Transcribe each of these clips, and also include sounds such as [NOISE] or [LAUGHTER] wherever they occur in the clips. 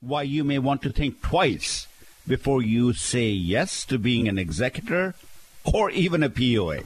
why you may want to think twice before you say yes to being an executor or even a POA.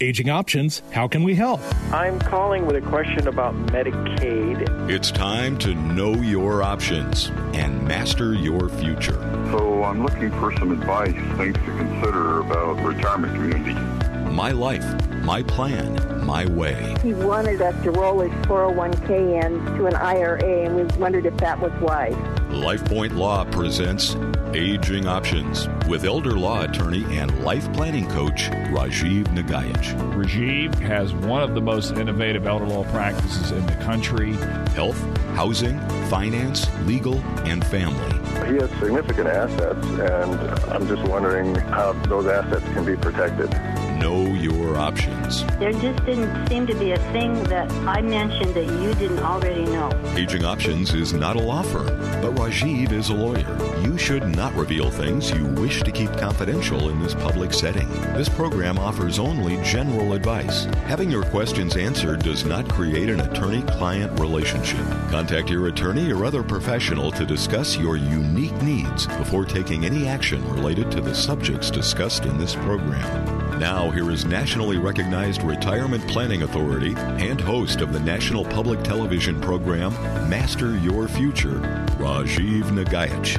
Aging Options, how can we help? I'm calling with a question about Medicaid. It's time to know your options and master your future. So I'm looking for some advice, things to consider about retirement community. My life, my plan, my way. He wanted us to roll his 401k into an IRA, and we wondered if that was wise. LifePoint Law presents Aging Options with elder law attorney and life planning coach Rajiv Nagaich. Rajiv has one of the most innovative elder law practices in the country. Health, housing, finance, legal, and family. He has significant assets, and I'm just wondering how those assets can be protected. Know your options. There just didn't seem to be a thing that I mentioned that you didn't already know. Aging Options is not a law firm, but Rajiv is a lawyer. You should not reveal things you wish to keep confidential in this public setting. This program offers only general advice. Having your questions answered does not create an attorney client relationship. Contact your attorney or other professional to discuss your unique needs before taking any action related to the subjects discussed in this program. Now, here is nationally recognized retirement planning authority and host of the national public television program Master Your Future, Rajiv Nagaich.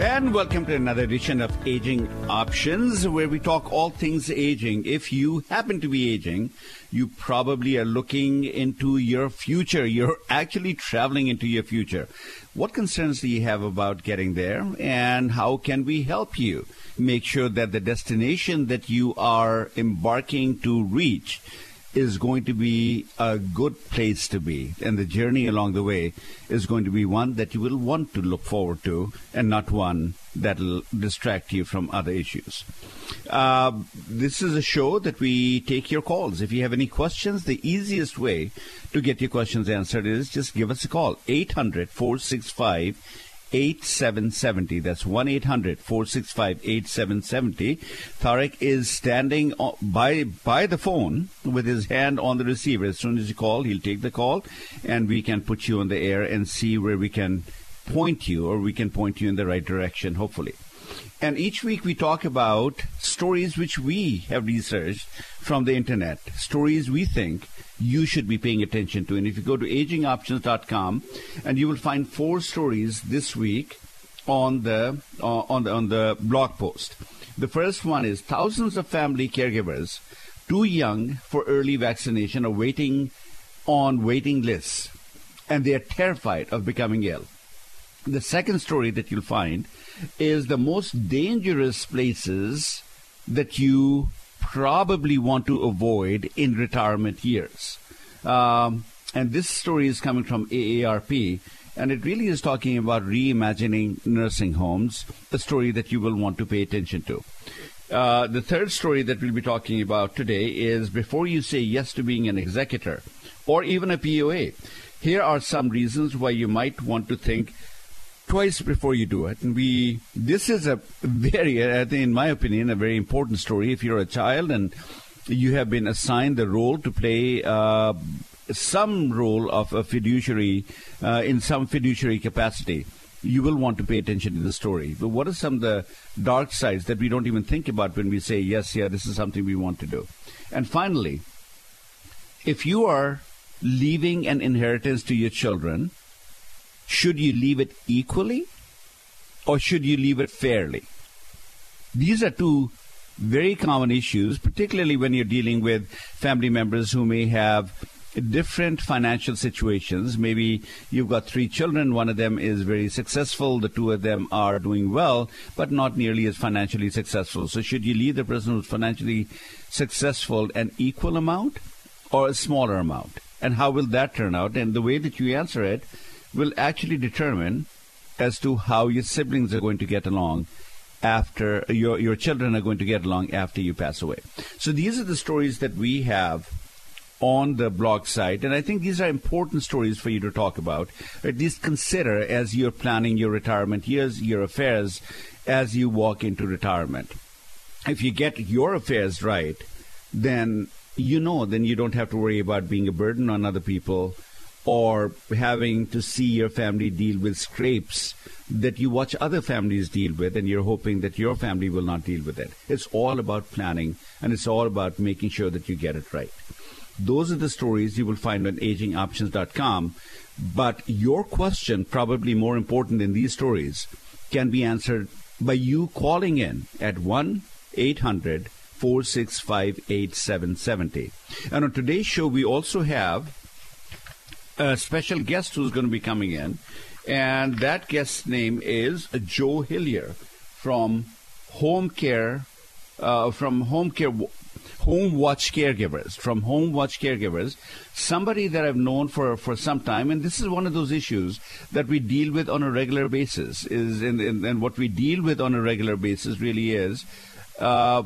And welcome to another edition of Aging Options, where we talk all things aging. If you happen to be aging, you probably are looking into your future. You're actually traveling into your future. What concerns do you have about getting there, and how can we help you? Make sure that the destination that you are embarking to reach is going to be a good place to be, and the journey along the way is going to be one that you will want to look forward to, and not one that'll distract you from other issues. Uh, this is a show that we take your calls. If you have any questions, the easiest way to get your questions answered is just give us a call 800 465 8770. That's 1 800 465 8770. Tarek is standing by, by the phone with his hand on the receiver. As soon as you call, he'll take the call and we can put you on the air and see where we can point you or we can point you in the right direction, hopefully. And each week we talk about stories which we have researched from the internet, stories we think you should be paying attention to. And if you go to agingoptions.com, and you will find four stories this week on the uh, on the on the blog post. The first one is thousands of family caregivers too young for early vaccination are waiting on waiting lists, and they are terrified of becoming ill. The second story that you'll find is the most dangerous places that you probably want to avoid in retirement years. Um, and this story is coming from AARP, and it really is talking about reimagining nursing homes, a story that you will want to pay attention to. Uh, the third story that we'll be talking about today is before you say yes to being an executor or even a POA, here are some reasons why you might want to think twice before you do it. And we, this is a very, I think, in my opinion, a very important story. If you're a child and you have been assigned the role to play uh, some role of a fiduciary uh, in some fiduciary capacity, you will want to pay attention to the story. But what are some of the dark sides that we don't even think about when we say, yes, yeah, this is something we want to do? And finally, if you are leaving an inheritance to your children, should you leave it equally or should you leave it fairly? These are two very common issues, particularly when you're dealing with family members who may have different financial situations. Maybe you've got three children, one of them is very successful, the two of them are doing well, but not nearly as financially successful. So, should you leave the person who's financially successful an equal amount or a smaller amount? And how will that turn out? And the way that you answer it will actually determine as to how your siblings are going to get along after your your children are going to get along after you pass away. So these are the stories that we have on the blog site and I think these are important stories for you to talk about at least consider as you're planning your retirement years your affairs as you walk into retirement if you get your affairs right then you know then you don't have to worry about being a burden on other people or having to see your family deal with scrapes that you watch other families deal with and you're hoping that your family will not deal with it. It's all about planning and it's all about making sure that you get it right. Those are the stories you will find on agingoptions.com. But your question, probably more important than these stories, can be answered by you calling in at 1 800 465 8770. And on today's show, we also have a special guest who's going to be coming in. And that guest's name is Joe Hillier from Home Care, uh, from Home Care Home Watch Caregivers, from Home Watch Caregivers, somebody that I've known for, for some time, and this is one of those issues that we deal with on a regular basis. Is and, what we deal with on a regular basis really is. Uh,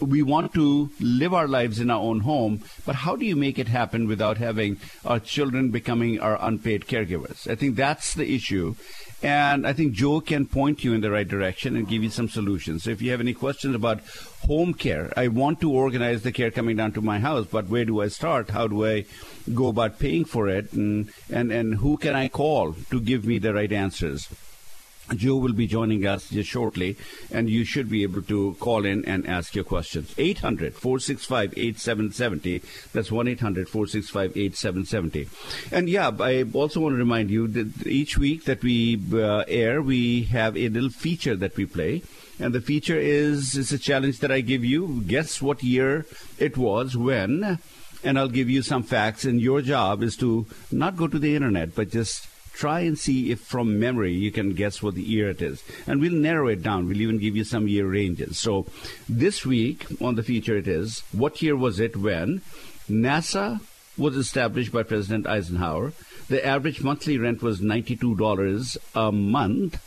we want to live our lives in our own home, but how do you make it happen without having our children becoming our unpaid caregivers? I think that's the issue. And I think Joe can point you in the right direction and give you some solutions. So if you have any questions about home care, I want to organize the care coming down to my house, but where do I start? How do I go about paying for it? And, and, and who can I call to give me the right answers? Joe will be joining us just shortly, and you should be able to call in and ask your questions. 800 465 8770. That's 1 800 465 8770. And yeah, I also want to remind you that each week that we uh, air, we have a little feature that we play. And the feature is it's a challenge that I give you. Guess what year it was when, and I'll give you some facts. And your job is to not go to the internet, but just try and see if from memory you can guess what the year it is. And we'll narrow it down. We'll even give you some year ranges. So this week on the feature it is, what year was it when NASA was established by President Eisenhower? The average monthly rent was $92 a month.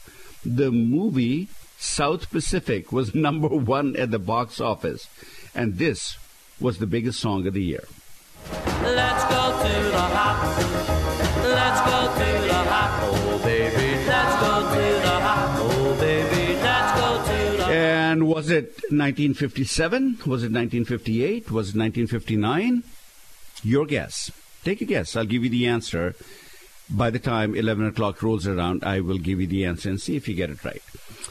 The movie South Pacific was [LAUGHS] number one at the box office. And this was the biggest song of the year. Let's go to the hop. Let's go to the oh baby. Let's go to the oh baby. Let's go to the And was it 1957? Was it 1958? Was it 1959? Your guess. Take a guess. I'll give you the answer. By the time 11 o'clock rolls around, I will give you the answer and see if you get it right.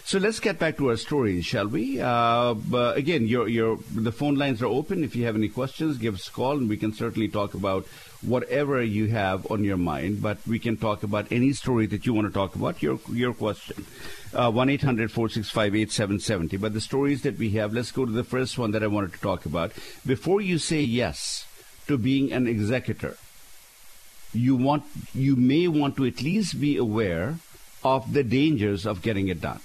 So let's get back to our stories, shall we? Uh, again, your, your, the phone lines are open. If you have any questions, give us a call, and we can certainly talk about whatever you have on your mind. But we can talk about any story that you want to talk about. Your your question. Uh, one eight hundred four six five eight seven seventy. But the stories that we have, let's go to the first one that I wanted to talk about. Before you say yes to being an executor, you want you may want to at least be aware of the dangers of getting it done.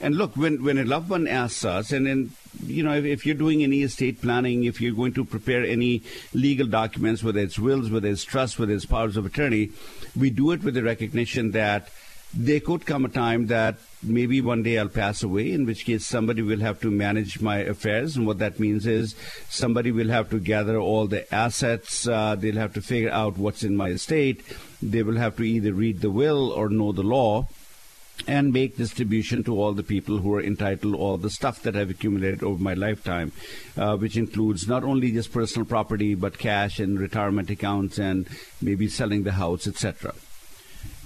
And look, when, when a loved one asks us, and then, you know, if, if, you're doing any estate planning, if you're going to prepare any legal documents, whether it's wills, whether it's trust, whether it's powers of attorney, we do it with the recognition that there could come a time that maybe one day I'll pass away, in which case somebody will have to manage my affairs. And what that means is somebody will have to gather all the assets. Uh, they'll have to figure out what's in my estate. They will have to either read the will or know the law and make distribution to all the people who are entitled all the stuff that I've accumulated over my lifetime, uh, which includes not only just personal property but cash and retirement accounts and maybe selling the house, etc.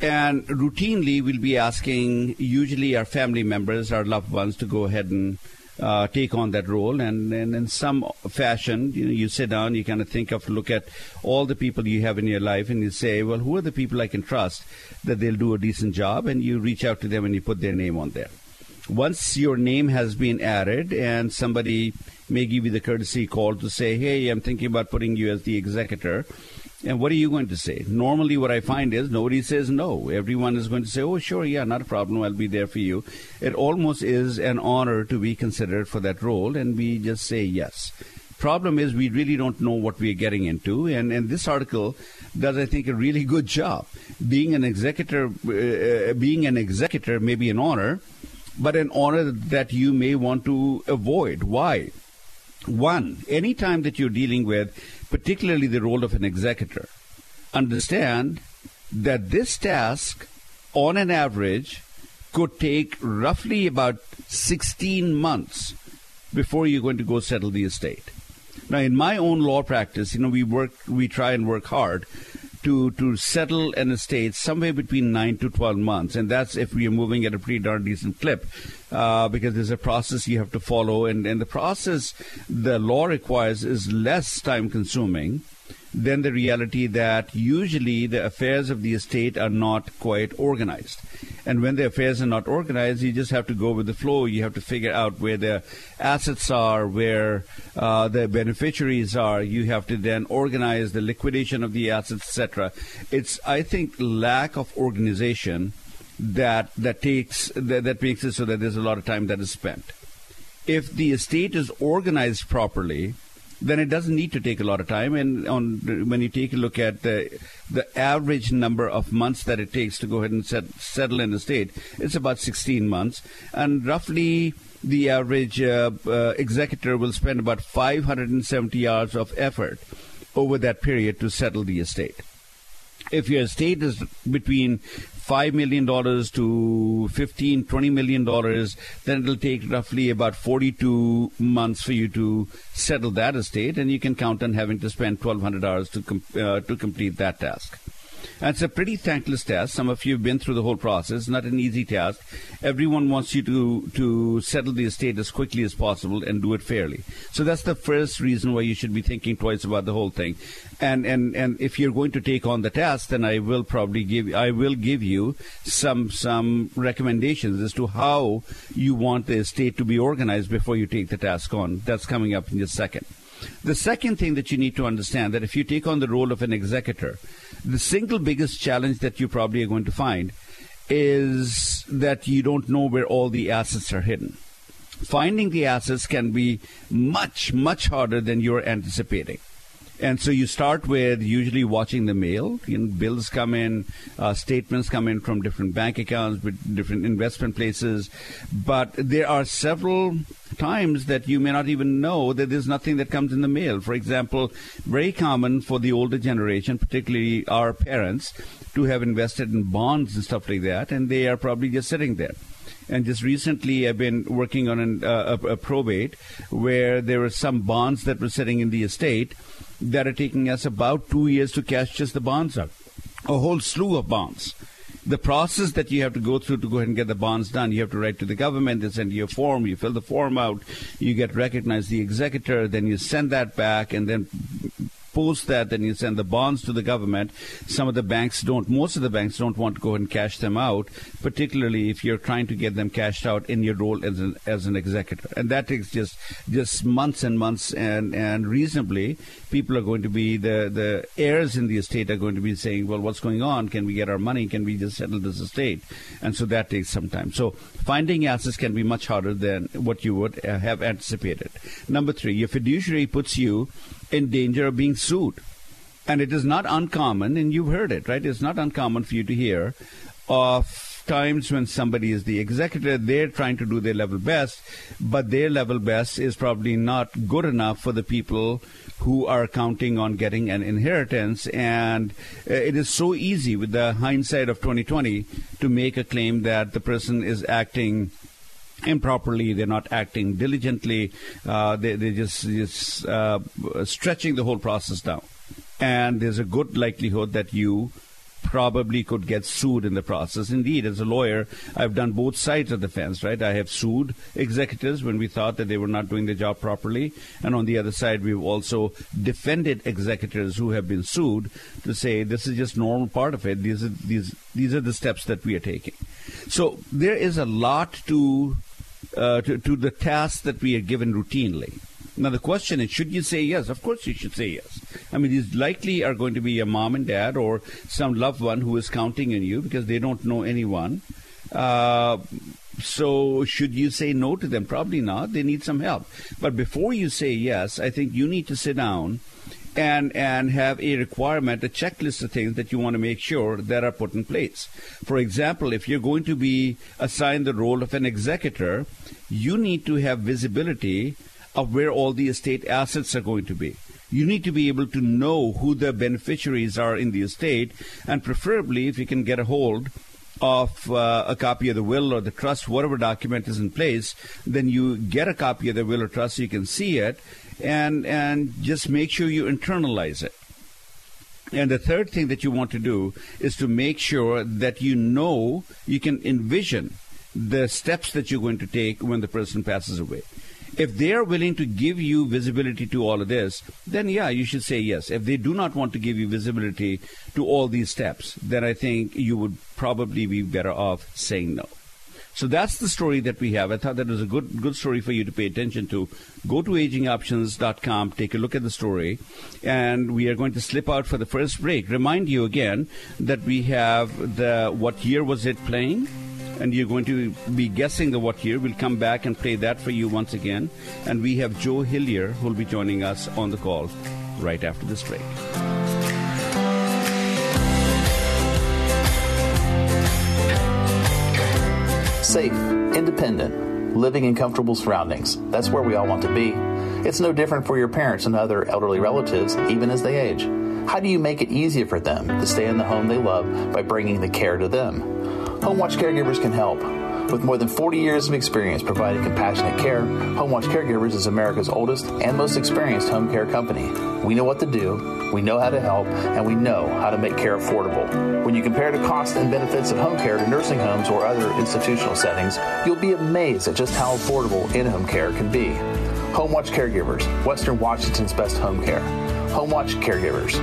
And routinely, we'll be asking usually our family members, our loved ones, to go ahead and uh, take on that role. And, and in some fashion, you know, you sit down, you kind of think of, look at all the people you have in your life, and you say, well, who are the people I can trust that they'll do a decent job? And you reach out to them and you put their name on there. Once your name has been added and somebody may give you the courtesy call to say, hey, I'm thinking about putting you as the executor and what are you going to say? Normally, what I find is nobody says no. Everyone is going to say, oh, sure, yeah, not a problem. I'll be there for you. It almost is an honor to be considered for that role, and we just say yes. Problem is, we really don't know what we're getting into, and, and this article does, I think, a really good job. Being an executor, uh, being an executor may be an honor, but an honor that you may want to avoid. Why? One, anytime that you're dealing with particularly the role of an executor, understand that this task, on an average, could take roughly about 16 months before you're going to go settle the estate. Now, in my own law practice, you know, we work, we try and work hard to, to settle an estate somewhere between 9 to 12 months. And that's if we are moving at a pretty darn decent clip uh, because there's a process you have to follow. And, and the process the law requires is less time consuming than the reality that usually the affairs of the estate are not quite organized. And when the affairs are not organized, you just have to go with the flow. You have to figure out where the assets are, where uh, the beneficiaries are. You have to then organize the liquidation of the assets, etc. It's, I think, lack of organization that that takes that, that makes it so that there's a lot of time that is spent. If the estate is organized properly, then it doesn't need to take a lot of time. And on when you take a look at the the average number of months that it takes to go ahead and set, settle in a state, it's about 16 months, and roughly the average uh, uh, executor will spend about 570 hours of effort over that period to settle the estate. If your estate is between $5 million to 15 $20 million, then it'll take roughly about 42 months for you to settle that estate, and you can count on having to spend 1,200 hours to, com- uh, to complete that task. It's a pretty thankless task. Some of you have been through the whole process. Not an easy task. Everyone wants you to, to settle the estate as quickly as possible and do it fairly. So that's the first reason why you should be thinking twice about the whole thing. And, and, and if you're going to take on the task, then I will probably give, I will give you some, some recommendations as to how you want the estate to be organized before you take the task on. That's coming up in just a second. The second thing that you need to understand that if you take on the role of an executor, the single biggest challenge that you probably are going to find is that you don't know where all the assets are hidden. Finding the assets can be much, much harder than you're anticipating. And so you start with usually watching the mail. You know, bills come in, uh, statements come in from different bank accounts, with different investment places. But there are several times that you may not even know that there's nothing that comes in the mail. For example, very common for the older generation, particularly our parents, to have invested in bonds and stuff like that, and they are probably just sitting there. And just recently, I've been working on an, uh, a, a probate where there were some bonds that were sitting in the estate that are taking us about two years to cash just the bonds out. A whole slew of bonds. The process that you have to go through to go ahead and get the bonds done, you have to write to the government, they send you a form, you fill the form out, you get recognized the executor, then you send that back, and then post that, then you send the bonds to the government. Some of the banks don't, most of the banks don't want to go and cash them out, particularly if you're trying to get them cashed out in your role as an, as an executor. And that takes just, just months and months, and, and reasonably, people are going to be, the, the heirs in the estate are going to be saying, well, what's going on? Can we get our money? Can we just settle this estate? And so that takes some time. So finding assets can be much harder than what you would uh, have anticipated. Number three, your fiduciary puts you in danger of being sued. And it is not uncommon, and you've heard it, right? It's not uncommon for you to hear of times when somebody is the executor, they're trying to do their level best, but their level best is probably not good enough for the people who are counting on getting an inheritance. And uh, it is so easy with the hindsight of 2020 to make a claim that the person is acting improperly. They're not acting diligently. Uh, they, they're just, just uh, stretching the whole process down. And there's a good likelihood that you probably could get sued in the process. Indeed, as a lawyer, I've done both sides of the fence, right? I have sued executives when we thought that they were not doing their job properly. And on the other side, we've also defended executors who have been sued to say this is just normal part of it. These are, these, these are the steps that we are taking. So there is a lot to uh, to, to the tasks that we are given routinely. Now the question is, should you say yes? Of course you should say yes. I mean, these likely are going to be a mom and dad or some loved one who is counting on you because they don't know anyone. Uh, so should you say no to them? Probably not. They need some help. But before you say yes, I think you need to sit down and and have a requirement, a checklist of things that you want to make sure that are put in place. For example, if you're going to be assigned the role of an executor, you need to have visibility of where all the estate assets are going to be. You need to be able to know who the beneficiaries are in the estate, and preferably, if you can get a hold of uh, a copy of the will or the trust, whatever document is in place, then you get a copy of the will or trust so you can see it and and just make sure you internalize it. And the third thing that you want to do is to make sure that you know, you can envision the steps that you're going to take when the person passes away. If they are willing to give you visibility to all of this, then yeah, you should say yes. If they do not want to give you visibility to all these steps, then I think you would probably be better off saying no. So that's the story that we have. I thought that was a good good story for you to pay attention to. Go to agingoptions.com, take a look at the story, and we are going to slip out for the first break. Remind you again that we have the what year was it playing? and you're going to be guessing the what year. We'll come back and play that for you once again. And we have Joe Hillier who will be joining us on the call right after this break. Safe, independent, living in comfortable surroundings. That's where we all want to be. It's no different for your parents and other elderly relatives, even as they age. How do you make it easier for them to stay in the home they love by bringing the care to them? HomeWatch Caregivers can help. With more than 40 years of experience providing compassionate care, HomeWatch Caregivers is America's oldest and most experienced home care company. We know what to do, we know how to help, and we know how to make care affordable. When you compare the costs and benefits of home care to nursing homes or other institutional settings, you'll be amazed at just how affordable in-home care can be. HomeWatch Caregivers, Western Washington's best home care. HomeWatch Caregivers.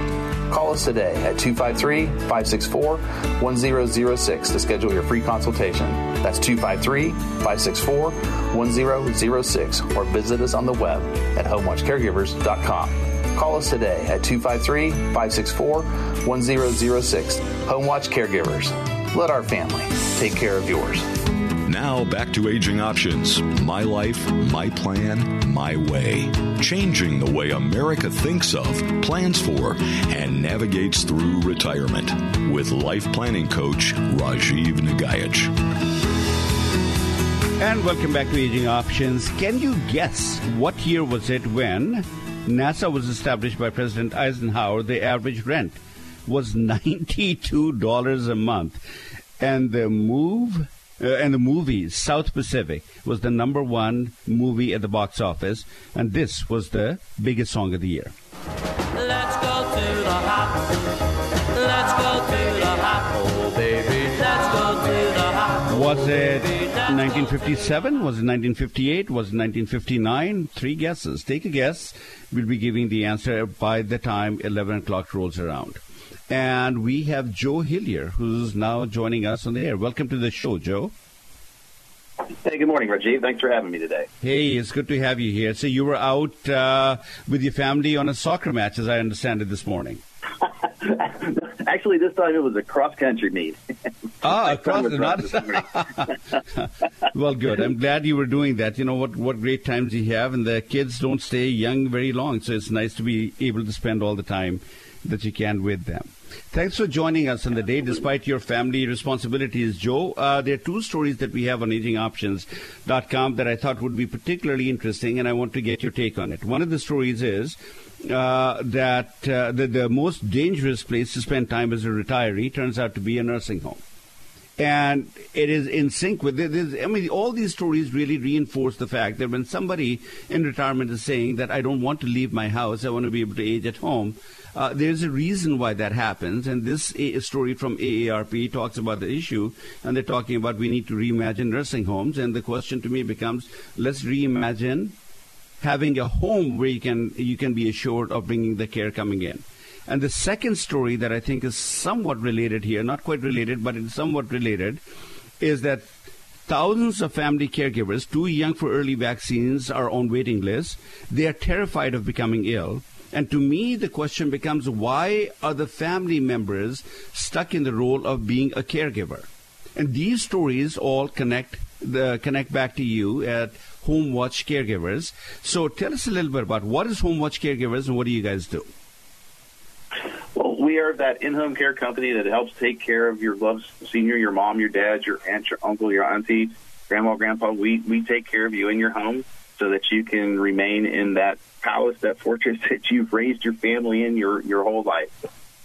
Call us today at 253 564 1006 to schedule your free consultation. That's 253 564 1006 or visit us on the web at homewatchcaregivers.com. Call us today at 253 564 1006. Homewatch Caregivers. Let our family take care of yours. Now back to Aging Options My Life, My Plan, My Way. Changing the way America thinks of, plans for, and navigates through retirement. With life planning coach Rajiv Nagaich. And welcome back to Aging Options. Can you guess what year was it when NASA was established by President Eisenhower? The average rent was $92 a month. And the move uh, and the movie South Pacific was the number one movie at the box office, and this was the biggest song of the year. Let's go to the hop. Let's go to the hop. Oh, baby. Let's go to the hop. Was it 1957? Was it 1958? Was it 1959? Three guesses. Take a guess. We'll be giving the answer by the time 11 o'clock rolls around. And we have Joe Hillier, who's now joining us on the air. Welcome to the show, Joe. Hey, good morning, Rajiv. Thanks for having me today. Hey, it's good to have you here. So you were out uh, with your family on a soccer match, as I understand it, this morning. [LAUGHS] [LAUGHS] Actually, this time it was a cross country meet. ah, [LAUGHS] cross not. [LAUGHS] well, good. I'm glad you were doing that. You know what? What great times you have, and the kids don't stay young very long, so it's nice to be able to spend all the time that you can with them. Thanks for joining us on the day despite your family responsibilities, Joe. Uh, there are two stories that we have on agingoptions.com that I thought would be particularly interesting, and I want to get your take on it. One of the stories is uh, that uh, the, the most dangerous place to spend time as a retiree turns out to be a nursing home and it is in sync with this. I mean, all these stories really reinforce the fact that when somebody in retirement is saying that I don't want to leave my house, I want to be able to age at home, uh, there's a reason why that happens, and this a- story from AARP talks about the issue, and they're talking about we need to reimagine nursing homes, and the question to me becomes, let's reimagine having a home where you can you can be assured of bringing the care coming in. And the second story that I think is somewhat related here, not quite related, but it's somewhat related, is that thousands of family caregivers, too young for early vaccines, are on waiting lists. They are terrified of becoming ill. And to me, the question becomes why are the family members stuck in the role of being a caregiver? And these stories all connect the connect back to you at Home Watch Caregivers. So tell us a little bit about what is Home Watch Caregivers and what do you guys do? Well, we are that in-home care company that helps take care of your loved senior, your mom, your dad, your aunt, your uncle, your auntie, grandma, grandpa. We we take care of you in your home so that you can remain in that palace, that fortress [LAUGHS] that you've raised your family in your, your whole life.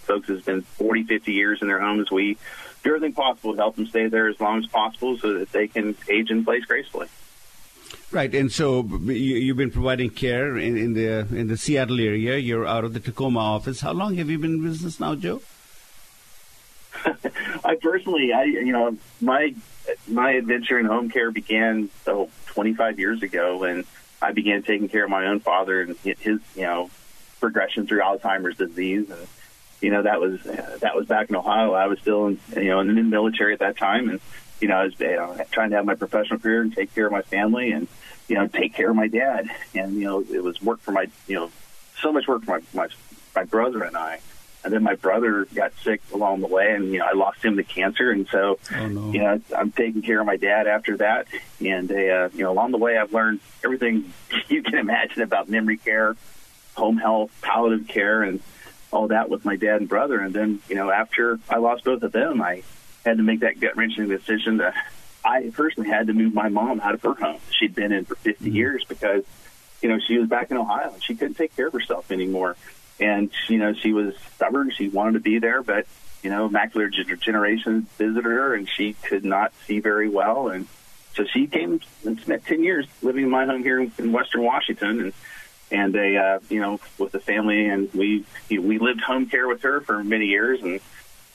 Folks has been 40, 50 years in their homes. We do everything possible to help them stay there as long as possible so that they can age in place gracefully. Right, and so you, have been providing care in, in, the in the Seattle area. You're out of the Tacoma office. How long have you been in business now, Joe? [LAUGHS] I personally, I you know, my my adventure in home care began oh, 25 years ago when I began taking care of my own father and his you know progression through Alzheimer's disease and you know that was that was back in Ohio. I was still in you know in the military at that time and you know I was you know, trying to have my professional career and take care of my family and you know, take care of my dad. And, you know, it was work for my, you know, so much work for my, my, my brother and I. And then my brother got sick along the way, and you know I lost him to cancer, and so oh, no. you know I'm taking care of my dad after that. And uh, you know along the way I've learned everything you can imagine about memory care, home health, palliative care, and all that with my dad and brother. And then you know after I lost both of them, I had to make that gut wrenching decision to I personally had to move my mom out of her home. She'd been in for 50 mm-hmm. years because, you know, she was back in Ohio and she couldn't take care of herself anymore. And, you know, she was stubborn. She wanted to be there, but, you know, macular degeneration visited her and she could not see very well. And so she came and spent 10 years living in my home here in Western Washington. And, and they, uh, you know, with the family, and we we lived home care with her for many years, and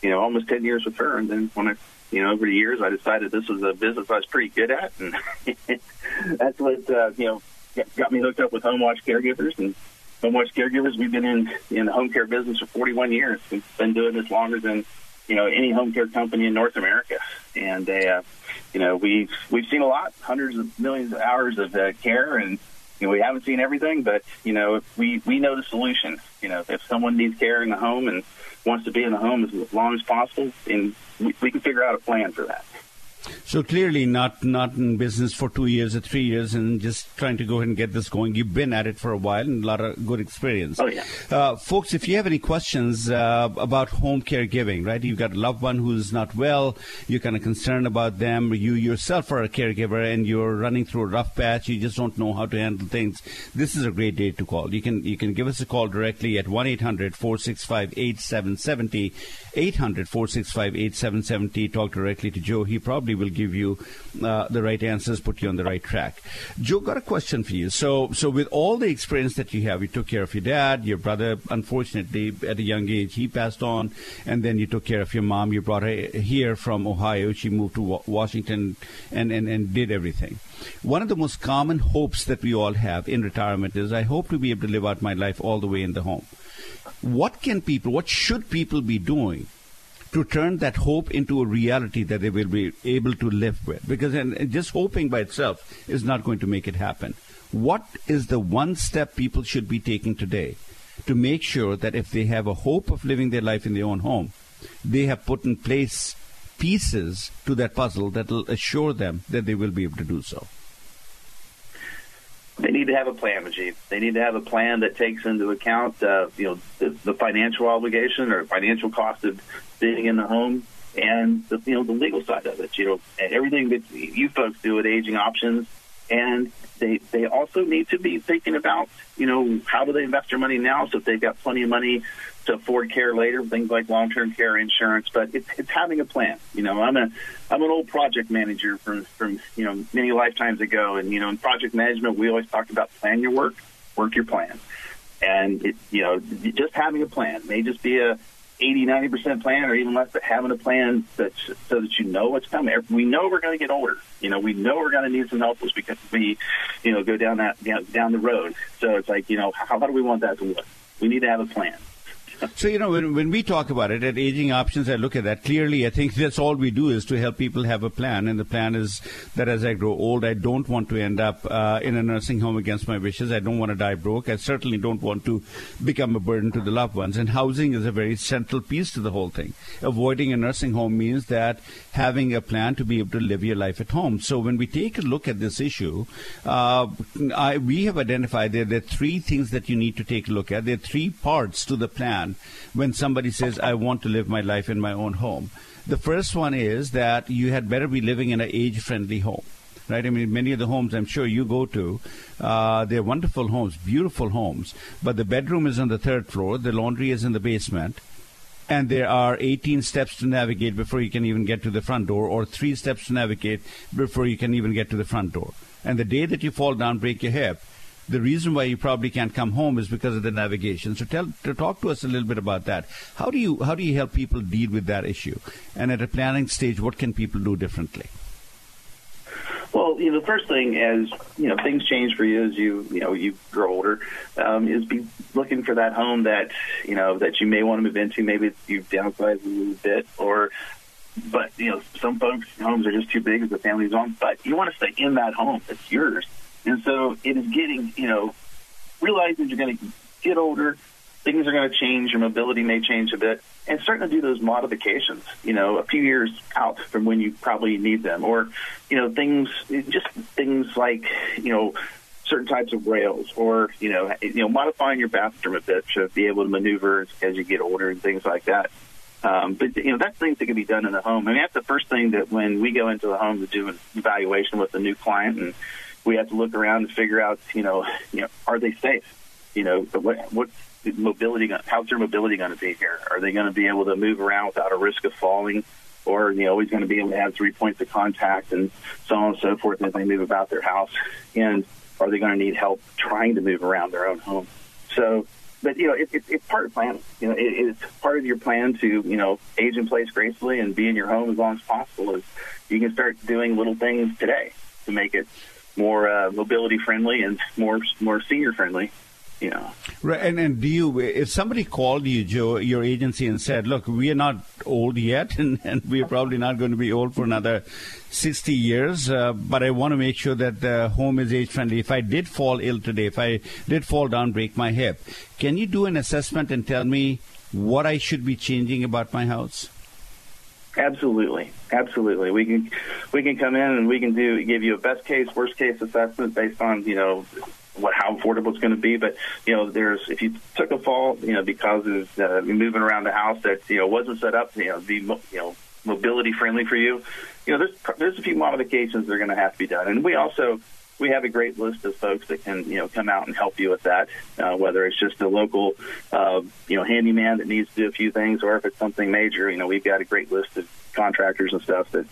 you know, almost ten years with her. And then when I you know, over the years, I decided this was a business I was pretty good at, and [LAUGHS] that's what uh, you know got me hooked up with Home Watch Caregivers. And Home Watch Caregivers, we've been in in the home care business for 41 years. We've been doing this longer than you know any home care company in North America, and uh, you know we've we've seen a lot, hundreds of millions of hours of uh, care, and you know, we haven't seen everything, but you know, we we know the solution. You know, if someone needs care in the home and wants to be in the home as long as possible, and we, we can figure out a plan for that. So clearly, not not in business for two years or three years, and just trying to go ahead and get this going. You've been at it for a while and a lot of good experience. Oh yeah, uh, folks. If you have any questions uh, about home care giving, right? You've got a loved one who's not well. You're kind of concerned about them. You yourself are a caregiver, and you're running through a rough patch. You just don't know how to handle things. This is a great day to call. You can you can give us a call directly at one 465 8770 800 465 8770 Talk directly to Joe. He probably will give you uh, the right answers, put you on the right track. Joe, got a question for you. So, so with all the experience that you have, you took care of your dad, your brother, unfortunately, at a young age, he passed on, and then you took care of your mom. You brought her here from Ohio. She moved to Washington and, and, and did everything. One of the most common hopes that we all have in retirement is I hope to be able to live out my life all the way in the home. What can people, what should people be doing to turn that hope into a reality that they will be able to live with. Because and uh, just hoping by itself is not going to make it happen. What is the one step people should be taking today to make sure that if they have a hope of living their life in their own home, they have put in place pieces to that puzzle that will assure them that they will be able to do so? They need to have a plan, Rajiv. They need to have a plan that takes into account, uh, you know, the, the financial obligation or financial cost of being in the home and the, you know the legal side of it. You know, everything that you folks do with Aging Options, and they they also need to be thinking about you know how do they invest their money now so if they've got plenty of money to afford care later, things like long term care insurance. But it's it's having a plan. You know, I'm a I'm an old project manager from from you know many lifetimes ago, and you know in project management we always talked about plan your work, work your plan. And it, you know, just having a plan may just be a 80, 90% plan or even less, but having a plan that so that you know what's coming. We know we're going to get older. You know, we know we're going to need some help as because we, you know, go down that down, down the road. So it's like, you know, how, how do we want that to look? We need to have a plan. [LAUGHS] So, you know, when, when we talk about it at Aging Options, I look at that. Clearly, I think [LAUGHS] that's all we do is to help people have a plan. And the plan is that as I grow old, I don't want to end up uh, in a nursing home against my wishes. I don't want to die broke. I certainly don't want to become a burden to the loved ones. And housing is a very central piece to the whole thing. Avoiding a nursing home means that having a plan to be able to live your life at home. So when we take a look at this issue, uh, I, we have identified that there are three things that you need to take a look at. There are three parts to the plan when somebody says, I want to live my life in my own home. The first one is that you had better be living in an age friendly home right? I mean, many of the homes I'm sure you go to, uh, they're wonderful homes, beautiful homes, but the bedroom is on the third floor, the laundry is in the basement, and there are 18 steps to navigate before you can even get to the front door, or three steps to navigate before you can even get to the front door and the day that you fall down, break your hip, the reason why you probably can't come home is because of the navigation. So tell to talk to us a little bit about that. How do you how do you help people deal with that issue? And at a planning stage, what can people do differently? Well, you know, the first thing as you know things change for you as you you know you grow older, um, is be looking for that home that you know that you may want to move into. Maybe you've downsized a little bit, or but you know some folks homes are just too big as a family's home. But you want to stay in that home. It's yours, and so it is getting you know realizing you're going to get older things are going to change. Your mobility may change a bit, and starting to do those modifications. You know, a few years out from when you probably need them, or you know, things just things like you know certain types of rails, or you know, you know, modifying your bathroom a bit to be able to maneuver as, as you get older and things like that. Um, but you know, that's things that can be done in the home. I mean, that's the first thing that when we go into the home to do an evaluation with a new client, and we have to look around and figure out, you know, you know, are they safe? You know, what what mobility? How's their mobility going to be here? Are they going to be able to move around without a risk of falling? Or you know, always going to be able to have three points of contact and so on and so forth as they move about their house? And are they going to need help trying to move around their own home? So, but you know, it, it, it's part of planning. You know, it, it's part of your plan to you know age in place gracefully and be in your home as long as possible. Is you can start doing little things today to make it more uh, mobility friendly and more more senior friendly you know. Right, and and do you? If somebody called you, Joe, your agency, and said, "Look, we are not old yet, [LAUGHS] and, and we're probably not going to be old for another sixty years, uh, but I want to make sure that the home is age friendly. If I did fall ill today, if I did fall down, break my hip, can you do an assessment and tell me what I should be changing about my house?" Absolutely, absolutely. We can we can come in and we can do give you a best case, worst case assessment based on you know what how affordable it's going to be. But you know, there's if you took a fall, you know, because of uh, moving around the house that you know wasn't set up, to you know, be you know mobility friendly for you. You know, there's there's a few modifications that are going to have to be done, and we also we have a great list of folks that can you know come out and help you with that. Uh, whether it's just a local uh, you know handyman that needs to do a few things, or if it's something major, you know, we've got a great list of contractors and stuff that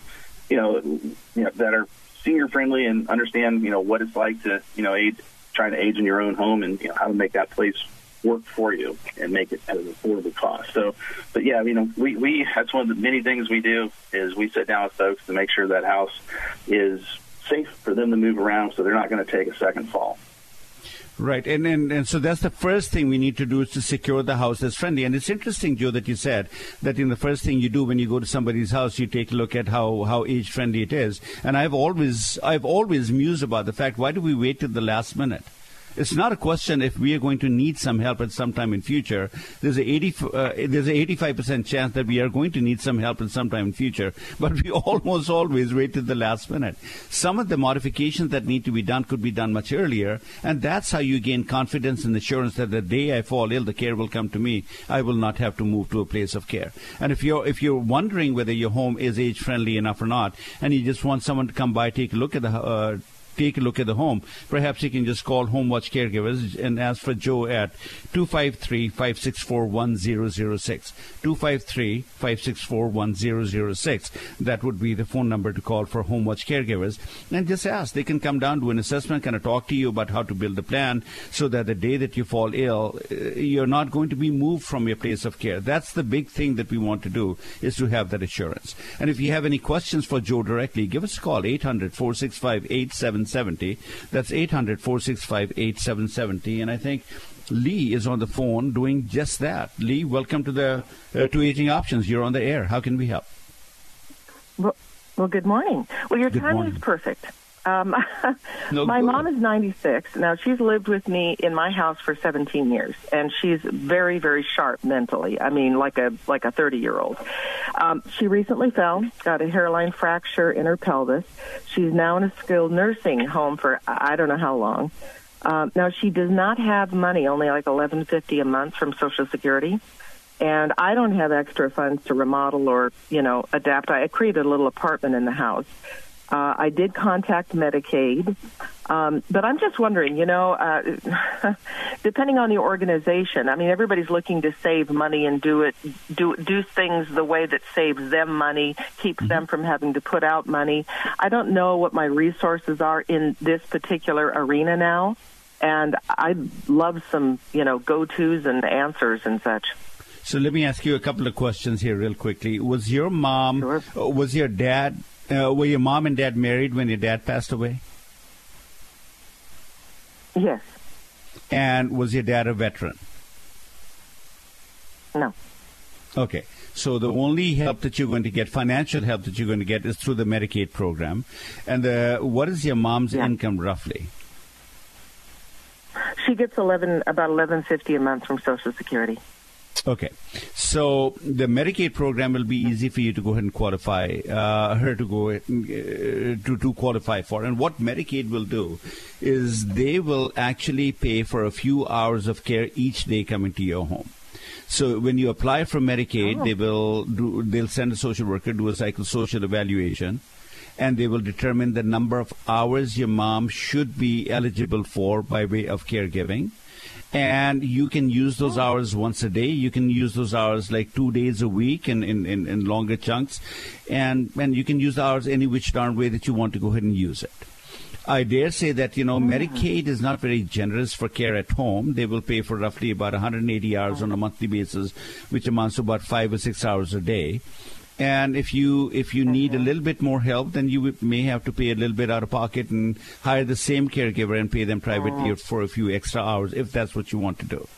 you know you know that are senior friendly and understand you know what it's like to you know aid trying to age in your own home and you know how to make that place work for you and make it at an affordable cost. So, but yeah, you know, we, we that's one of the many things we do is we sit down with folks to make sure that house is safe for them to move around, so they're not going to take a second fall. Right, and, and and so that's the first thing we need to do is to secure the house as friendly. And it's interesting, Joe, that you said that in the first thing you do when you go to somebody's house, you take a look at how how age friendly it is. And I've always I've always mused about the fact why do we wait till the last minute? It's not a question if we are going to need some help at some time in future. There's a 80, uh, there's a 85% chance that we are going to need some help at some time in future, [LAUGHS] but we almost always wait till the last minute. Some of the modifications that need to be done could be done much earlier, and that's how you gain confidence and assurance that the day I fall ill, the care will come to me. I will not have to move to a place of care. And if you're if you're wondering whether your home is age friendly enough or not, and you just want someone to come by, take a look at the uh, take a look at the home, perhaps you can just call Home Watch Caregivers and ask for Joe at 253 564 1006. 253 564 1006. That would be the phone number to call for Home Watch Caregivers. And just ask. They can come down, do an assessment, kind of talk to you about how to build a plan so that the day that you fall ill, uh, you're not going to be moved from your place of care. That's the big thing that we want to do, is to have that assurance. And if you have any questions for Joe directly, give us a call, 800 465 8770. That's 800 465 8770. And I think Lee is on the phone doing just that. Lee, welcome to the uh, to Aging Options. You're on the air. How can we help? Well, well good morning. Well, your Good timing morning. is perfect. Um, [LAUGHS] No, my mom is 96. Now, she's lived with me in my house for 17 years, and she's very, very sharp mentally. I mean, like a like a 30 year old. Um, she recently fell, got a hairline fracture in her pelvis. She's now in a skilled nursing home for I don't know how long. Um, now, she does not have money, only like 11.50 a month from Social Security and I don't have extra funds to remodel or you know adapt. I created a little apartment in the house. Uh, I did contact Medicaid. Um, but I'm just wondering, you know, uh, [LAUGHS] depending on the organization, I mean, everybody's looking to save money and do it, do do things the way that saves them money, keeps mm-hmm. them from having to put out money. I don't know what my resources are in this particular arena now, and I'd love some, you know, go tos and answers and such. So let me ask you a couple of questions here, real quickly. Was your mom, sure. Uh, was your dad, uh, were your mom and dad married when your dad passed away? Yes. And was your dad a veteran? No. Okay. So the only help that you're going to get, financial help that you're going to get, is through the Medicaid program. And uh, what is your mom's yeah. income roughly? She gets eleven about eleven fifty a month from Social Security. Okay, so the Medicaid program will be easy for you to go ahead and qualify uh, her to go uh, to to qualify for. And what Medicaid will do is they will actually pay for a few hours of care each day coming to your home. So when you apply for Medicaid, oh. they will do, they'll send a social worker do a psychosocial evaluation, and they will determine the number of hours your mom should be eligible for by way of caregiving and you can use those oh. hours once a day. You can use those hours like two days a week in, in, in, in longer chunks, and and you can use the hours any which darn way that you want to go ahead and use it. I dare say that you know Medicaid is not very generous for care at home. They will pay for roughly about 180 hours on a monthly basis, which amounts to about five or six hours a day. And if you if you need a uh-huh. little bit more help, then you may have to pay a little bit out of pocket and hire the same caregiver and pay them privately oh. Uh-huh. for a few extra hours if that's what you want to do.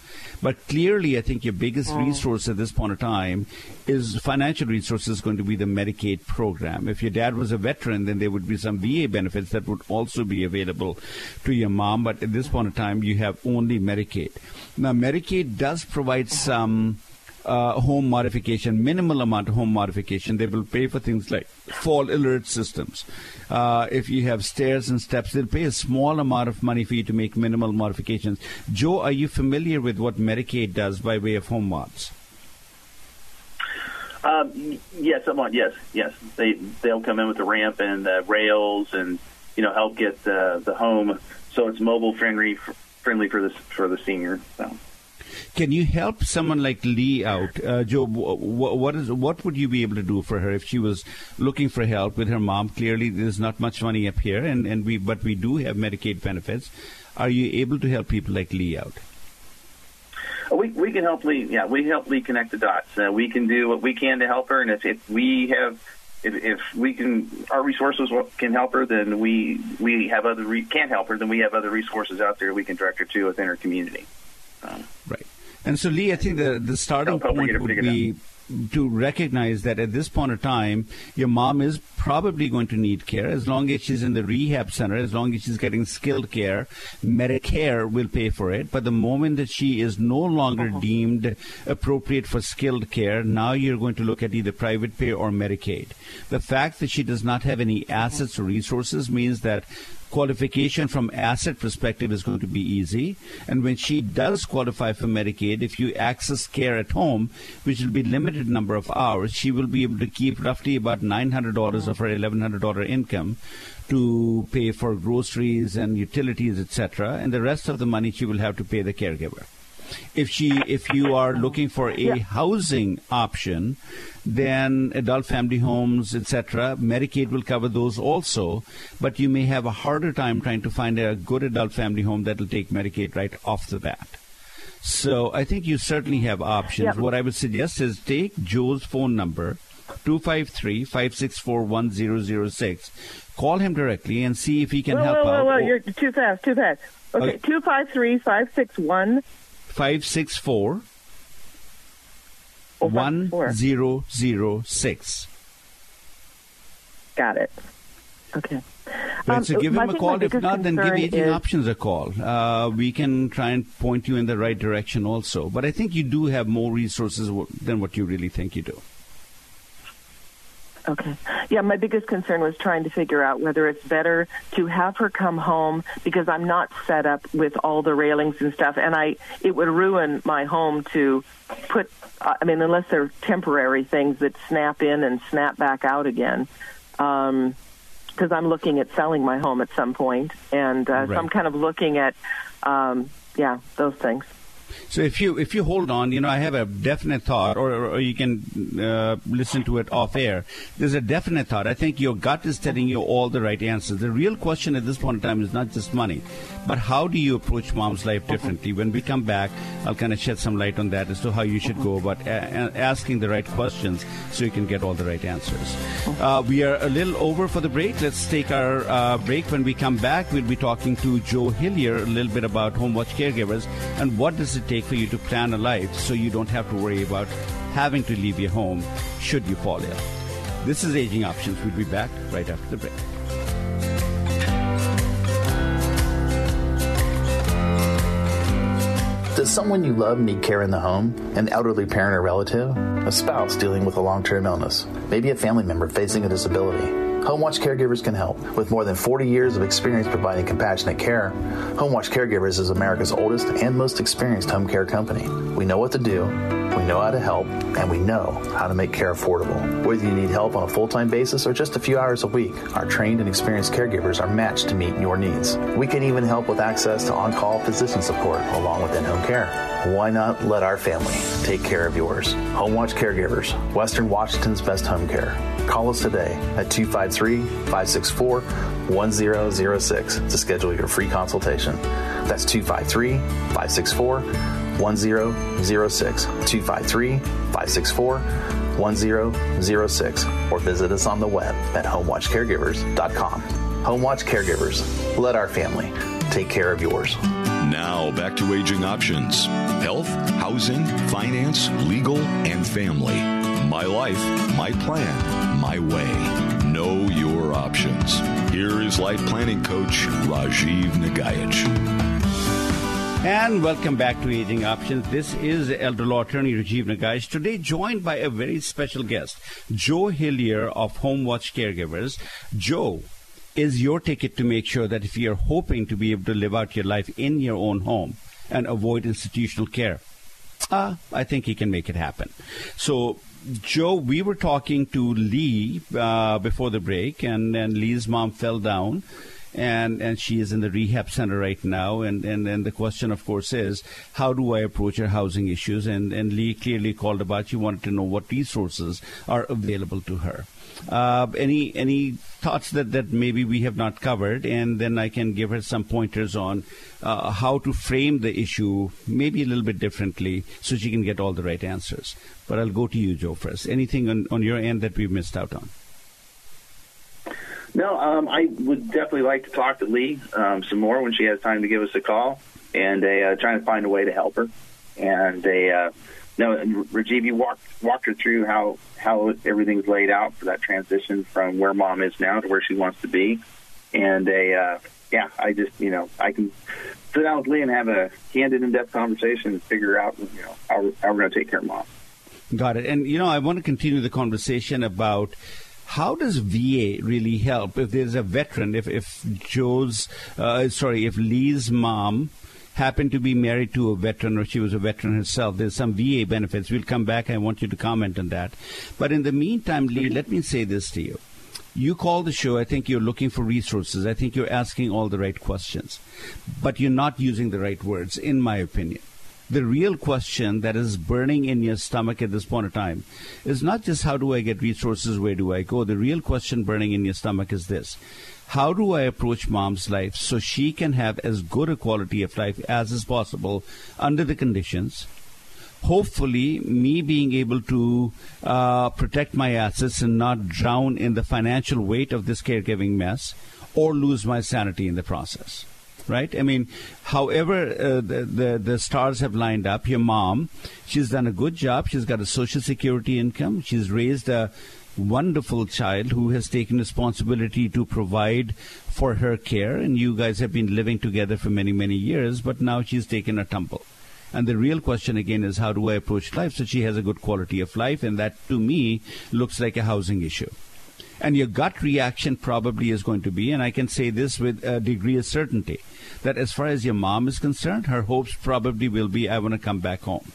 But clearly, I think your biggest oh. resource at this point of time is financial resources going to be the Medicaid program. If your dad was a veteran, then there would be some VA benefits that would also be available to your mom. But at this point of time, you have only Medicaid. Now, Medicaid does provide some uh, home modification, minimal amount of home modification. They will pay for things like fall alert systems. Uh, if you have stairs and steps, they'll pay a small amount of money for you to make minimal modifications. Joe, are you familiar with what Medicaid does by way of home mods? Um, yes, somewhat. Yes, yes. They they'll come in with the ramp and the rails, and you know help get the the home so it's mobile friendly friendly for the for the senior. So. Can you help someone like Lee out, uh, Joe? What is what would you be able to do for her if she was looking for help with her mom? Clearly, there's not much money up here, and, and we but we do have Medicaid benefits. Are you able to help people like Lee out? We we can help Lee. Yeah, we help Lee connect the dots. Uh, we can do what we can to help her, and if, if we have if, if we can, our resources can help her, then we we have other re- can't help her, then we have other resources out there we can direct her to within her community. Um, right. And so, Lee, I think the, the starting point would be to recognize that at this point of time, your mom is probably going to need care. As long as she's in the rehab center, as long as she's getting skilled care, Medicare will pay for it. But the moment that she is no longer uh-huh. deemed appropriate for skilled care, now you're going to look at either private pay or Medicaid. The fact that she does not have any assets or resources means that qualification from asset perspective is going to be easy. And when she does qualify for Medicaid, if you access care at home, which will be limited number of hours, she will be able to keep roughly about $900 of her $1,100 income to pay for groceries and utilities, etc. And the rest of the money she will have to pay the caregiver. If she, if you are looking for a yeah. housing option, then adult family homes, etc. Medicaid will cover those also, but you may have a harder time trying to find a good adult family home that will take Medicaid right off the bat. So I think you certainly have options. Yep. What I would suggest is take Joe's phone number, 253-564-1006. Call him directly and see if he can whoa, help whoa, out. Whoa, whoa, you're too fast, too fast. Okay, 253-561. 564 1006. Got it. Okay. Right, um, so give him a call. If not, then give Aging is... Options a call. Uh, we can try and point you in the right direction also. But I think you do have more resources than what you really think you do. Okay. Yeah, my biggest concern was trying to figure out whether it's better to have her come home because I'm not set up with all the railings and stuff, and I it would ruin my home to put. I mean, unless they're temporary things that snap in and snap back out again. Um, because I'm looking at selling my home at some point, and uh, Right. so I'm kind of looking at, um, yeah, those things. So if you if you hold on, you know, I have a definite thought, or, or you can uh, listen to it off air. There's a definite thought. I think your gut is telling you all the right answers. The real question at this point in time is not just money, but how do you approach mom's life differently? When we come back, I'll kind of shed some light on that as to how you should go about a- asking the right questions so you can get all the right answers. Uh, we are a little over for the break. Let's take our uh, break. When we come back, we'll be talking to Joe Hillyer a little bit about home watch caregivers and what does it take for you to plan a life so you don't have to worry about having to leave your home should you fall ill. This is Aging Options. We'll be back right after the break. Does someone you love need care in the home? An elderly parent or relative? A spouse dealing with a long term illness? Maybe a family member facing a disability? Home Watch Caregivers can help. With more than 40 years of experience providing compassionate care, Home Watch Caregivers is America's oldest and most experienced home care company. We know what to do, we know how to help, and we know how to make care affordable. Whether you need help on a full time basis or just a few hours a week, our trained and experienced caregivers are matched to meet your needs. We can even help with access to on call physician support along with in home care. Why not let our family take care of yours? Home Watch Caregivers, Western Washington's best home care. Call us today at 253 564 1006 to schedule your free consultation. That's 253 564 1006. 253 564 1006. Or visit us on the web at homewatchcaregivers.com. Home Watch Caregivers. Let our family take care of yours. Now back to Aging Options health, housing, finance, legal, and family. My life, my plan, my way. Know your options. Here is life planning coach Rajiv Nagaich. And welcome back to Aging Options. This is elder law attorney Rajiv Nagaich. Today joined by a very special guest, Joe Hillyer of Home Watch Caregivers. Joe is your ticket to make sure that if you're hoping to be able to live out your life in your own home and avoid institutional care, uh, I think he can make it happen. So, Joe, we were talking to Lee uh, before the break, and, and Lee's mom fell down, and, and she is in the rehab center right now. And, and, and the question, of course, is how do I approach her housing issues? And, and Lee clearly called about she wanted to know what resources are available to her. Uh, any any thoughts that, that maybe we have not covered, and then I can give her some pointers on uh, how to frame the issue maybe a little bit differently so she can get all the right answers. But I'll go to you, Joe, first. Anything on, on your end that we've missed out on? No, um, I would definitely like to talk to Lee um, some more when she has time to give us a call, and uh, trying to find a way to help her. And a uh, no, and Rajiv, you walked walked her through how how everything's laid out for that transition from where mom is now to where she wants to be. And a uh, yeah, I just you know I can sit down with Lee and have a candid, in-depth conversation and figure out you know how, how we're going to take care of mom. Got it. And, you know, I want to continue the conversation about how does VA really help if there's a veteran, if, if Joe's, uh, sorry, if Lee's mom happened to be married to a veteran or she was a veteran herself, there's some VA benefits. We'll come back. I want you to comment on that. But in the meantime, Lee, let me say this to you. You call the show, I think you're looking for resources. I think you're asking all the right questions. But you're not using the right words, in my opinion the real question that is burning in your stomach at this point in time is not just how do I get resources, where do I go? The real question burning in your stomach is this. How do I approach mom's life so she can have as good a quality of life as is possible under the conditions? Hopefully, me being able to uh, protect my assets and not drown in the financial weight of this caregiving mess or lose my sanity in the process right? I mean, however uh, the, the, the stars have lined up, your mom, she's done a good job. She's got a social security income. She's raised a wonderful child who has taken responsibility to provide for her care, and you guys have been living together for many many years. But now she's taken a tumble. And the real question again is how do I approach life so she has a good quality of life? And that to me looks like a housing issue. And your gut reaction probably is going to be, and I can say this with a degree of certainty, that as far as your mom is concerned, her hopes probably will be, I want to come back home.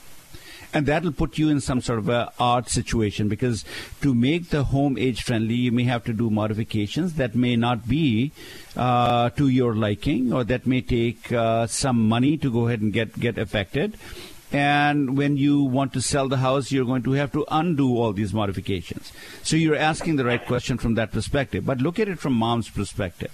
And that'll put you in some sort of a odd situation because to make the home age friendly, you may have to do modifications that may not be uh, to your liking or that may take uh, some money to go ahead and get, get affected. And when you want to sell the house, you're going to have to undo all these modifications. So you're asking the right question from that perspective. But look at it from mom's perspective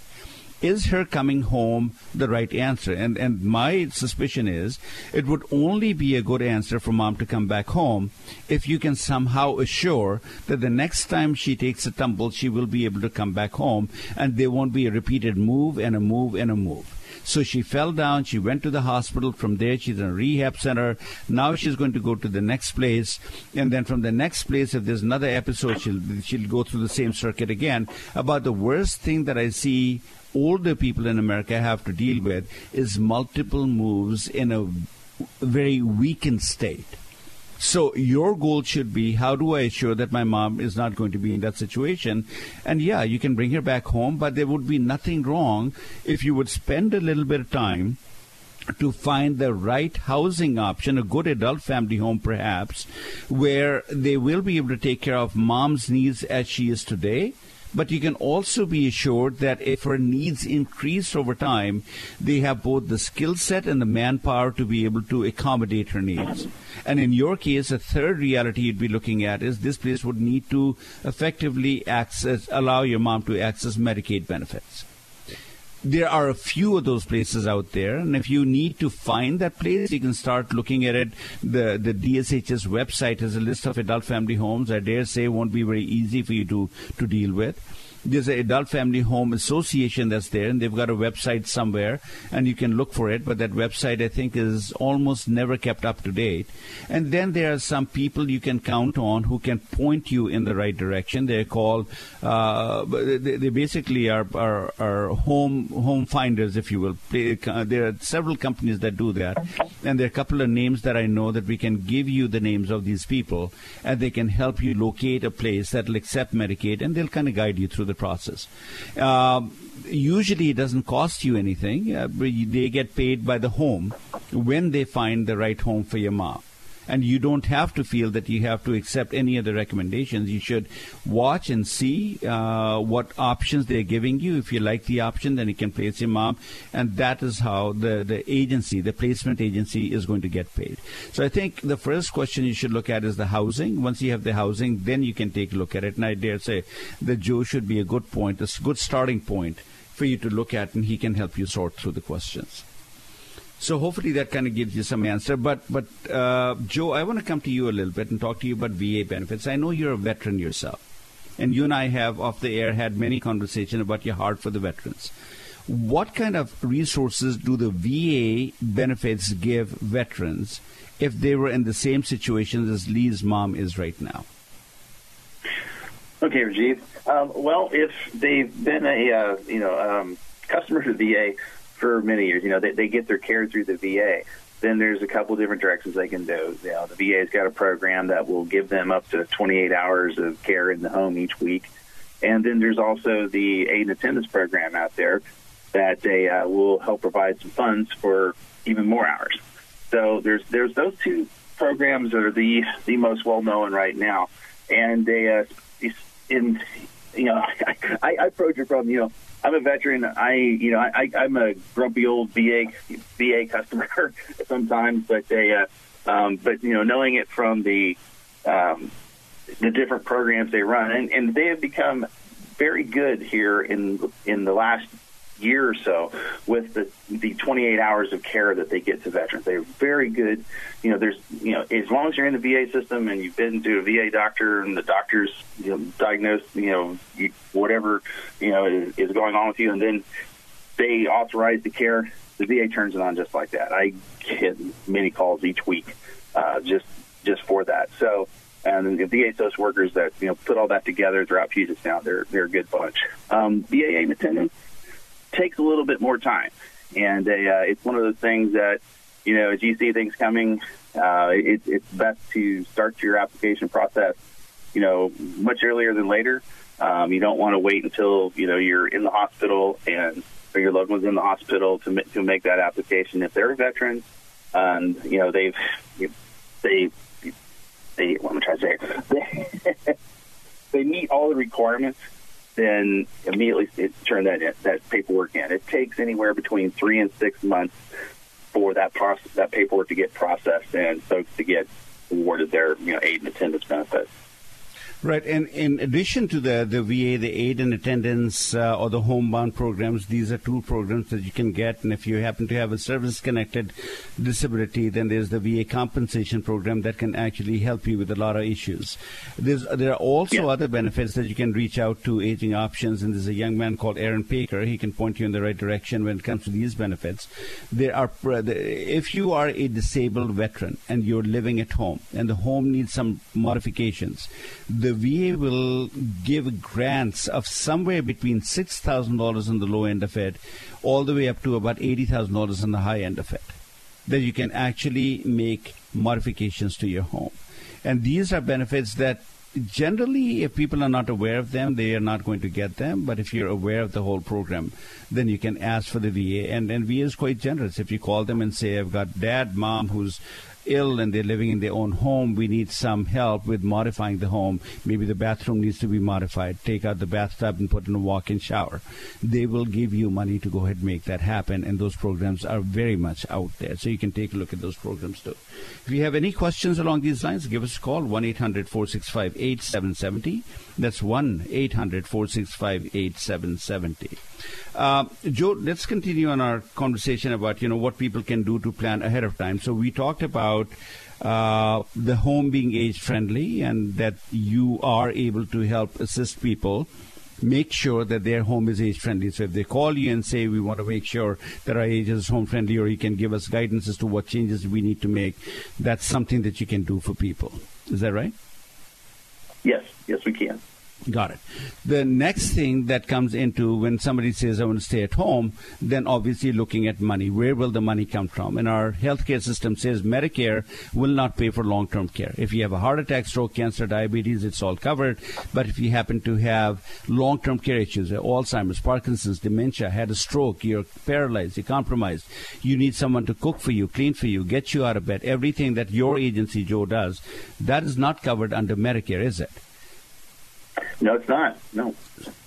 is her coming home the right answer? And and my suspicion is it would only be a good answer for mom to come back home if you can somehow assure that the next time she takes a tumble, she will be able to come back home, and there won't be a repeated move and a move and a move. So she fell down. She went to the hospital. From there, she's in a rehab center. Now she's going to go to the next place, and then from the next place, if there's another episode, she'll she'll go through the same circuit again. About the worst thing that I see older people in America have to deal with is multiple moves in a very weakened state. So your goal should be how do I assure that my mom is not going to be in that situation? And yeah, you can bring her back home, but there would be nothing wrong if you would spend a little bit of time to find the right housing option, a good adult family home perhaps, where they will be able to take care of mom's needs as she is today but you can also be assured that if her needs increase over time, they have both the skill set and the manpower to be able to accommodate her needs. And in your case, a third reality you'd be looking at is this place would need to effectively access, allow your mom to access Medicaid benefits there are a few of those places out there, and if you need to find that place, you can start looking at it. The the DSHS website has a list of adult family homes. I dare say won't be very easy for you to to deal with there's an adult family home association that's there, and they've got a website somewhere, and you can look for it. But that website, I think, is almost never kept up to date. And then there are some people you can count on who can point you in the right direction. They're called, uh, they, they, basically are, are, are home home finders, if you will. There are several companies that do that, and there are a couple of names that I know that we can give you the names of these people, and they can help you locate a place that will accept Medicaid, and they'll kind of guide you through the process. Um, usually, it doesn't cost you anything. Uh, they get paid by the home when they find the right home for your mom and you don't have to feel that you have to accept any of the recommendations. You should watch and see uh, what options they're giving you. If you like the option, then you can place your mom, and that is how the, the agency, the placement agency, is going to get paid. So I think the first question you should look at is the housing. Once you have the housing, then you can take a look at it. And I dare say the Joe should be a good point, a good starting point for you to look at, and he can help you sort through the questions. So hopefully that kind of gives you some answer. But but uh, Joe, I want to come to you a little bit and talk to you about VA benefits. I know you're a veteran yourself, and you and I have off the air had many conversations about your heart for the veterans. What kind of resources do the VA benefits give veterans if they were in the same situation as Lee's mom is right now? Okay, Rajiv. Um, well, if they've been a uh, you know um, customer to VA for many years. You know, they, they get their care through the VA. Then there's a couple different directions they can do. You know, the VA's got a program that will give them up to 28 hours of care in the home each week. And then there's also the aid and attendance program out there that they uh, will help provide some funds for even more hours. So there's there's those two programs that are the the most well known right now, and they uh, in you know [LAUGHS] I, I, I approach it from you know I'm a veteran. I, you know, I, I'm a grumpy old VA VA customer [LAUGHS] sometimes, but they, uh, um, but you know, knowing it from the um, the different programs they run, and, and they have become very good here in in the last year or so with the the 28 hours of care that they get to veterans. They're very good. You know, there's you know as long as you're in the VA system and you've been to a VA doctor and the doctor's you know diagnosed you know you, whatever you know is, is going on with you, and then they authorize the care. The VA turns it on just like that. I get many calls each week uh, just just for that. So and the VA social workers that you know put all that together throughout Puget Sound, they're they're a good bunch. Um, VA attendants, takes a little bit more time, and uh, it's one of those things that you know as you see things coming, uh, it, it's best to start your application process, you know, much earlier than later. Um, you don't want to wait until you know you're in the hospital and or your loved one's in the hospital to to make that application. If they're a veteran, and you know they've they they what am I trying to say? They, [LAUGHS] they meet all the requirements, then immediately turn that in, that paperwork in. It takes anywhere between three and six months for that process that paperwork to get processed and folks to get awarded their you know aid and attendance benefits. Right, and in addition to the the VA, the aid and attendance uh, or the homebound programs, these are two programs that you can get. And if you happen to have a service-connected disability, then there's the VA compensation program that can actually help you with a lot of issues. There's there are also yeah. other benefits that you can reach out to Aging Options, and there's a young man called Aaron Paker. He can point you in the right direction when it comes to these benefits. There are if you are a disabled veteran and you're living at home, and the home needs some modifications. The the VA will give grants of somewhere between $6,000 on the low end of it, all the way up to about $80,000 on the high end of it, that you can actually make modifications to your home. And these are benefits that generally, if people are not aware of them, they are not going to get them. But if you're aware of the whole program, then you can ask for the VA. And, and VA is quite generous. If you call them and say, I've got dad, mom who's ill and they're living in their own home, we need some help with modifying the home. Maybe the bathroom needs to be modified. Take out the bathtub and put in a walk-in shower. They will give you money to go ahead and make that happen, and those programs are very much out there. So you can take a look at those programs too. If you have any questions along these lines, give us a call, 1-800-465-8770. That's 1-800-465-8770. Uh, Joe, let's continue on our conversation about you know what people can do to plan ahead of time. So we talked about uh, the home being age friendly and that you are able to help assist people make sure that their home is age friendly. So if they call you and say we want to make sure that our age is home friendly, or you can give us guidance as to what changes we need to make, that's something that you can do for people. Is that right? Yes, yes, we can. Got it. The next thing that comes into when somebody says, I want to stay at home, then obviously looking at money. Where will the money come from? And our healthcare system says Medicare will not pay for long term care. If you have a heart attack, stroke, cancer, diabetes, it's all covered. But if you happen to have long term care issues, Alzheimer's, Parkinson's, dementia, had a stroke, you're paralyzed, you're compromised, you need someone to cook for you, clean for you, get you out of bed, everything that your agency, Joe, does, that is not covered under Medicare, is it? No, it's not. No.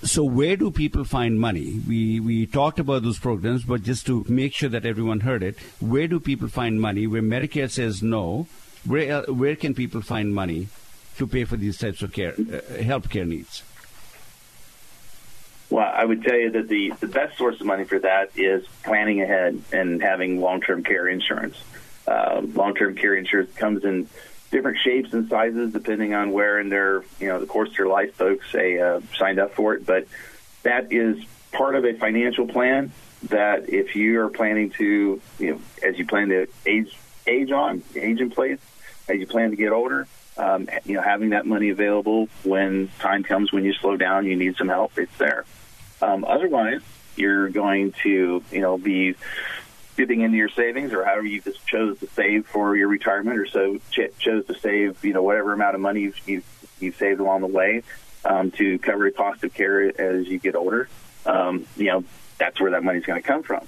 So where do people find money? We we talked about those programs, but just to make sure that everyone heard it, where do people find money? Where Medicare says no, where where can people find money to pay for these types of care, uh, health care needs? Well, I would tell you that the, the best source of money for that is planning ahead and having long term care insurance. Uh, long term care insurance comes in different shapes and sizes depending on where in their you know the course of their life folks say uh, signed up for it. But that is part of a financial plan that if you are planning to you know as you plan to age age on age in place as you plan to get older. Um, you know, having that money available when time comes when you slow down, you need some help. It's there. Um, otherwise, you're going to, you know, be dipping into your savings or however you just chose to save for your retirement or so ch- chose to save, you know, whatever amount of money you've, you've, you've saved along the way um, to cover the cost of care as you get older. Um, you know, that's where that money's going to come from.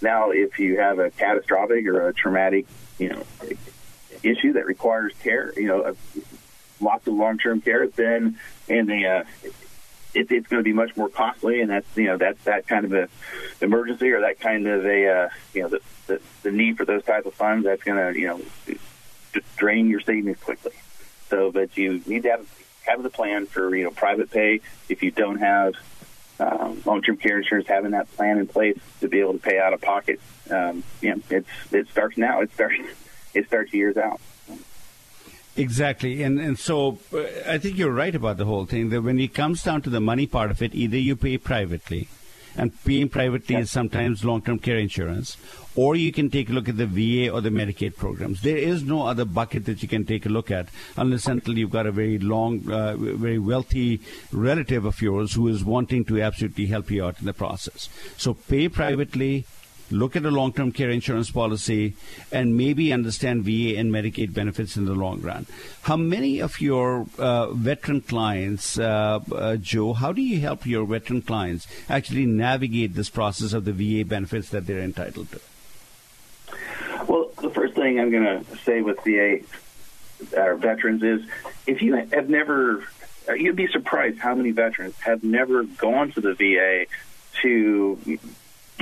Now, if you have a catastrophic or a traumatic, you know, issue that requires care, you know, lots of long-term care, then in the uh, it, it's going to be much more costly, and that's you know that's that kind of a emergency or that kind of a uh, you know the, the the need for those type of funds that's going to you know drain your savings quickly. So, but you need to have have the plan for you know private pay if you don't have um, long-term care insurance, having that plan in place to be able to pay out of pocket. Um, you know, it's it starts now. It starts [LAUGHS] it starts years out. Exactly, and and so uh, I think you're right about the whole thing. That when it comes down to the money part of it, either you pay privately, and paying privately is sometimes long-term care insurance, or you can take a look at the VA or the Medicaid programs. There is no other bucket that you can take a look at unless until you've got a very long, uh, very wealthy relative of yours who is wanting to absolutely help you out in the process. So pay privately, look at a long term care insurance policy, and maybe understand VA and Medicaid benefits in the long run. How many of your uh, veteran clients, uh, uh, Joe, how do you help your veteran clients actually navigate this process of the VA benefits that they're entitled to? Well, the first thing I'm going to say with VA our veterans is if you have never, you'd be surprised how many veterans have never gone to the VA to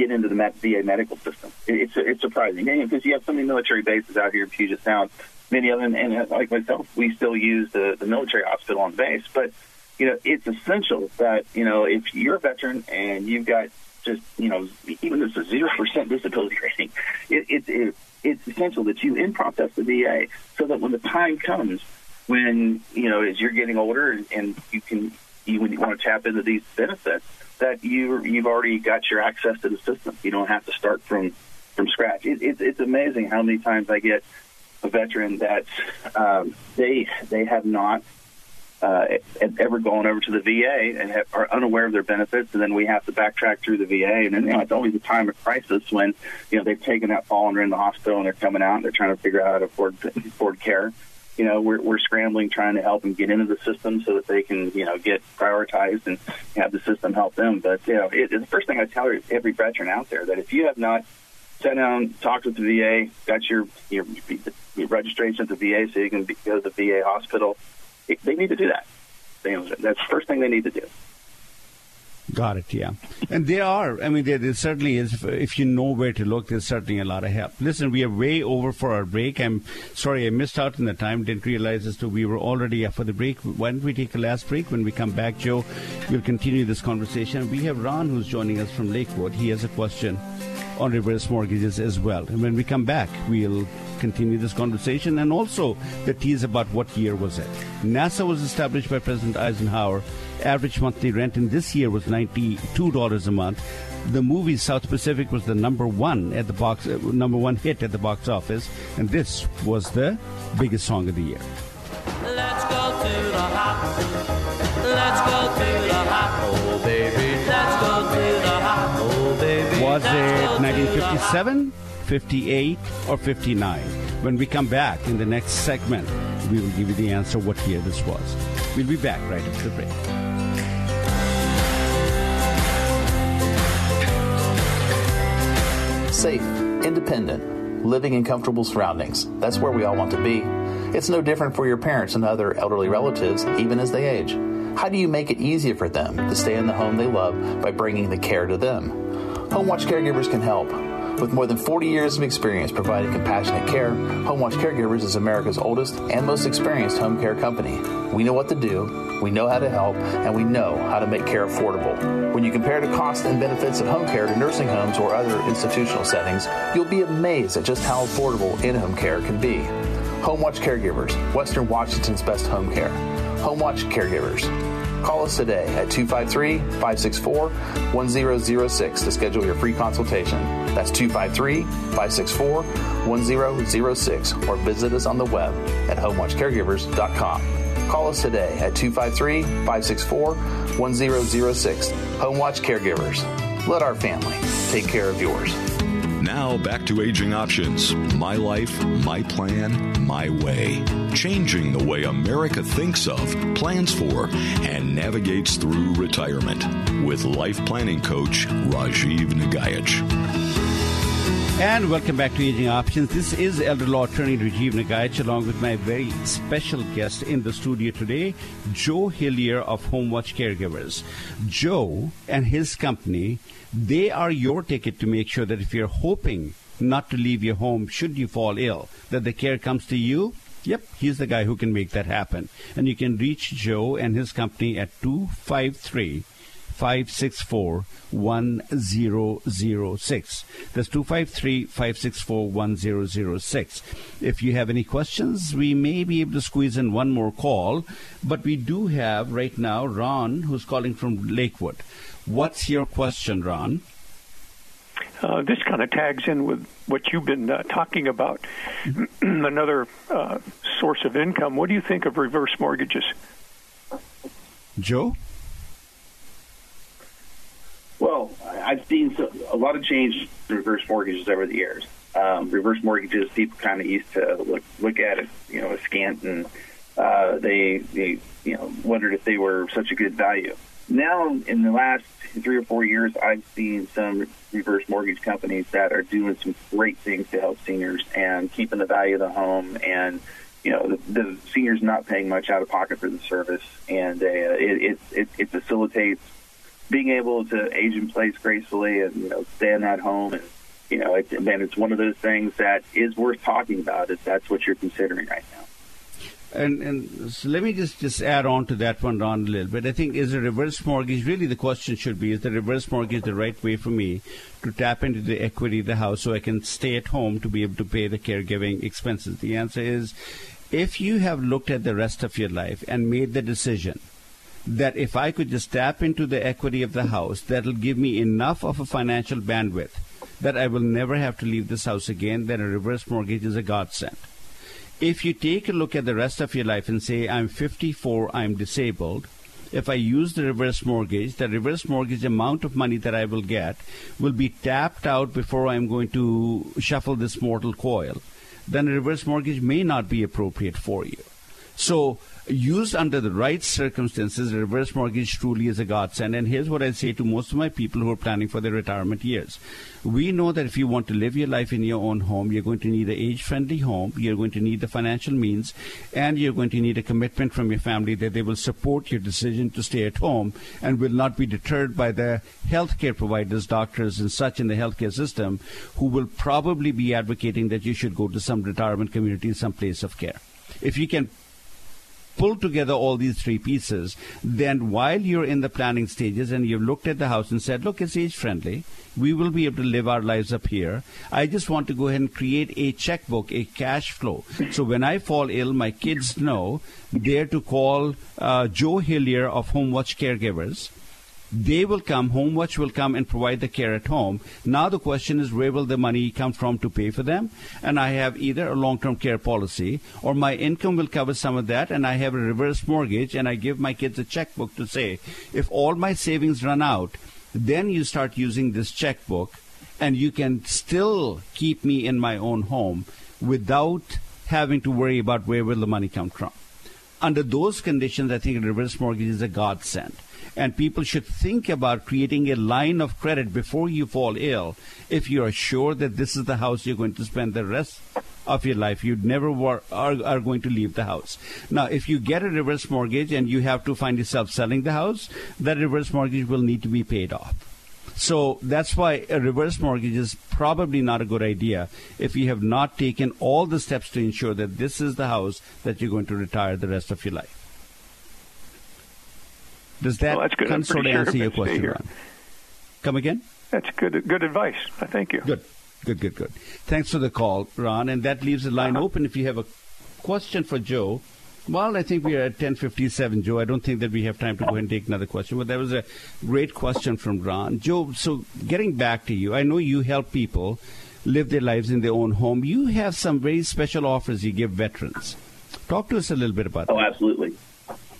get into the VA medical system. It's it's surprising because you have so many military bases out here in Puget Sound. Many of them, and uh, like myself, we still use the, the military hospital on base. But you know, it's essential that you know if you're a veteran and you've got just you know even if it's a zero [LAUGHS] percent disability rating, it, it, it it's essential that you in process the VA so that when the time comes when you know as you're getting older and, and you can you when you want to tap into these benefits that you you've already got your access to the system. You don't have to start from from scratch. It, it, it's amazing how many times I get a veteran that um, they they have not uh, ever gone over to the VA and have, are unaware of their benefits, and then we have to backtrack through the VA. And then you know, it's always a time of crisis when you know they've taken that fall and they're in the hospital and they're coming out and they're trying to figure out how to afford afford care. You know, we're we're scrambling trying to help them get into the system so that they can you know get prioritized and have the system help them. But you know, it, the first thing I tell every veteran out there that if you have not sat down, talked with the VA, got your your, your registration at the VA so you can go to the VA hospital they need to do that. that's the first thing they need to do. Got it. Yeah, and there are. I mean, there, there, certainly is. If you know where to look, there's certainly a lot of help. Listen, we are way over for our break. I'm sorry I missed out in the time. Didn't realize as to we were already up for the break. Why don't we take a last break? When we come back, Joe, we'll continue this conversation. We have Ron who's joining us from Lakewood. He has a question on reverse mortgages as well. And when we come back, we'll continue this conversation and also the tease about what year was it. NASA was established by President Eisenhower. Average monthly rent in this year was $92 a month. The movie South Pacific was the number one at the box, uh, number one hit at the box office, and this was the biggest song of the year. Let's go to the hop. Let's go to the hop. Oh, baby. Let's go to the hop. Oh, baby. Was it 1957? 58, or 59? When we come back in the next segment, we will give you the answer what year this was. We'll be back right after the break. Safe, independent, living in comfortable surroundings. That's where we all want to be. It's no different for your parents and other elderly relatives, even as they age. How do you make it easier for them to stay in the home they love by bringing the care to them? Home Watch caregivers can help. With more than 40 years of experience providing compassionate care, HomeWatch Caregivers is America's oldest and most experienced home care company. We know what to do, we know how to help, and we know how to make care affordable. When you compare the costs and benefits of home care to nursing homes or other institutional settings, you'll be amazed at just how affordable in-home care can be. HomeWatch Caregivers, Western Washington's best home care. HomeWatch Caregivers, Call us today at 253 564 1006 to schedule your free consultation. That's 253 564 1006 or visit us on the web at homewatchcaregivers.com. Call us today at 253 564 1006. Homewatch Caregivers. Let our family take care of yours. Now back to Aging Options My Life, My Plan, My Way. Changing the way America thinks of, plans for, and navigates through retirement. With life planning coach Rajiv Nagaich. And welcome back to Aging Options. This is elder law attorney Rajiv Nagaich along with my very special guest in the studio today, Joe Hillyer of Homewatch Caregivers. Joe and his company they are your ticket to make sure that if you're hoping not to leave your home should you fall ill, that the care comes to you. Yep, he's the guy who can make that happen. And you can reach Joe and his company at 253 564 1006. That's 253 564 1006. If you have any questions, we may be able to squeeze in one more call, but we do have right now Ron who's calling from Lakewood. What's your question, Ron? Uh, this kind of tags in with what you've been uh, talking about. [CLEARS THROAT] Another uh, source of income. What do you think of reverse mortgages? Joe? Well, I've seen a lot of change in reverse mortgages over the years. Um, reverse mortgages, people kind of used to look look at it, you know, askant, and uh, they they you know wondered if they were such a good value now in the last three or four years, I've seen some reverse mortgage companies that are doing some great things to help seniors and keeping the value of the home and you know the, the senior's not paying much out of pocket for the service, and uh, it, it it facilitates being able to age in place gracefully and you know stay in that home and you know it, and it's one of those things that is worth talking about if that's what you're considering right now. And, and so let me just, just add on to that one, Ron, a little bit. I think is a reverse mortgage really the question should be: Is the reverse mortgage the right way for me to tap into the equity of the house so I can stay at home to be able to pay the caregiving expenses? The answer is, if you have looked at the rest of your life and made the decision that if I could just tap into the equity of the house, that'll give me enough of a financial bandwidth that I will never have to leave this house again, then a reverse mortgage is a godsend if you take a look at the rest of your life and say, I'm 54, I'm disabled, if I use the reverse mortgage, the reverse mortgage amount of money that I will get will be tapped out before I'm going to shuffle this mortal coil, then a reverse mortgage may not be appropriate for you. So used under the right circumstances, reverse mortgage truly is a godsend. And here's what I say to most of my people who are planning for their retirement years. We know that if you want to live your life in your own home, you're going to need an age friendly home, you're going to need the financial means, and you're going to need a commitment from your family that they will support your decision to stay at home and will not be deterred by the healthcare providers, doctors, and such in the healthcare system who will probably be advocating that you should go to some retirement community, some place of care. If you can pull together all these three pieces, then while you're in the planning stages and you've looked at the house and said, look, it's age friendly, we will be able to live our lives up here. I just want to go ahead and create a checkbook, a cash flow. So when I fall ill, my kids know they're to call uh, Joe Hillyer of Home Watch Caregivers they will come, home, HomeWatch will come and provide the care at home. Now the question is where will the money come from to pay for them? And I have either a long-term care policy or my income will cover some of that and I have a reverse mortgage and I give my kids a checkbook to say, if all my savings run out, then you start using this checkbook and you can still keep me in my own home without having to worry about where will the money come from. Under those conditions, I think a reverse mortgage is a godsend and people should think about creating a line of credit before you fall ill if you are sure that this is the house you're going to spend the rest of your life. You never were, are, are going to leave the house. Now, if you get a reverse mortgage and you have to find yourself selling the house, that reverse mortgage will need to be paid off. So that's why a reverse mortgage is probably not a good idea if you have not taken all the steps to ensure that this is the house that you're going to retire the rest of your life. Does that well, that's good. sort of answer your question, Ron? Come again? That's good. Good advice. Thank you. Good. Good. Good. Good. Thanks for the call, Ron. And that leaves the line uh-huh. open. If you have a question for Joe, well, I think we are at 10:57, Joe. I don't think that we have time to go ahead and take another question, but that was a great question from Ron. Joe, so getting back to you, I know you help people live their lives in their own home. You have some very special offers you give veterans. Talk to us a little bit about oh, that. Oh, absolutely.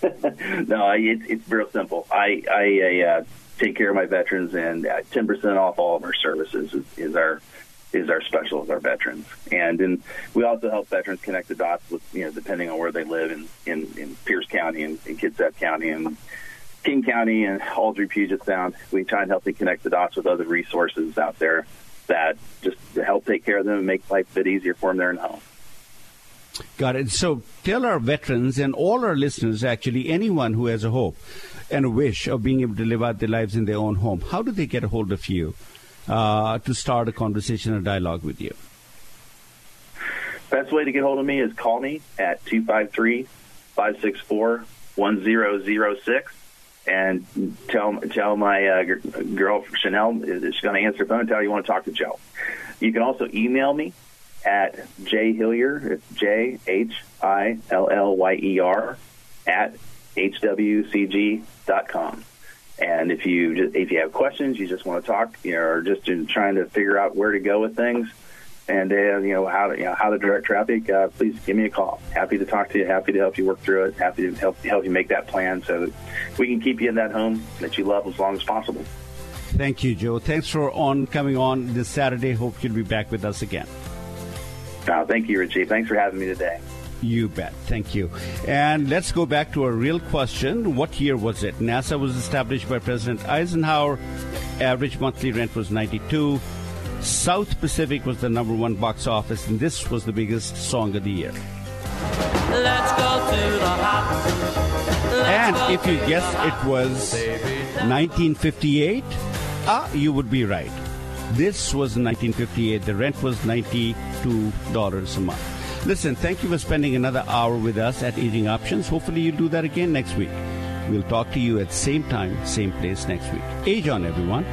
[LAUGHS] no, it's it's real simple. I I, I uh, take care of my veterans, and uh, ten percent off all of our services is, is our is our special with our veterans, and then we also help veterans connect the dots with you know depending on where they live in in, in Pierce County and in Kitsap County and King County and all through Puget Sound. We try and help them connect the dots with other resources out there that just to help take care of them and make life a bit easier for them there in home. Got it. So tell our veterans and all our listeners, actually, anyone who has a hope and a wish of being able to live out their lives in their own home, how do they get a hold of you uh, to start a conversation or dialogue with you? Best way to get hold of me is call me at 253 564 1006 and tell tell my uh, girl Chanel is going to answer the phone and tell you want to talk to Joe. You can also email me at J Hillyer, it's J H I L L Y E R, at hwcg.com. And if you just, if you have questions, you just want to talk, you know, or just in trying to figure out where to go with things, and uh, you know how to you know how to direct traffic, uh, please give me a call. Happy to talk to you. Happy to help you work through it. Happy to help help you make that plan so that we can keep you in that home that you love as long as possible. Thank you, Joe. Thanks for on coming on this Saturday. Hope you'll be back with us again. Oh, thank you, Richie. Thanks for having me today. You bet. Thank you. And let's go back to a real question. What year was it? NASA was established by President Eisenhower. Average monthly rent was 92. South Pacific was the number one box office, and this was the biggest song of the year. Let's go to the hop. And if you guess it was 1958, ah, you would be right. This was 1958. The rent was $92 a month. Listen, thank you for spending another hour with us at Aging Options. Hopefully, you'll do that again next week. We'll talk to you at same time, same place next week. Age on, everyone.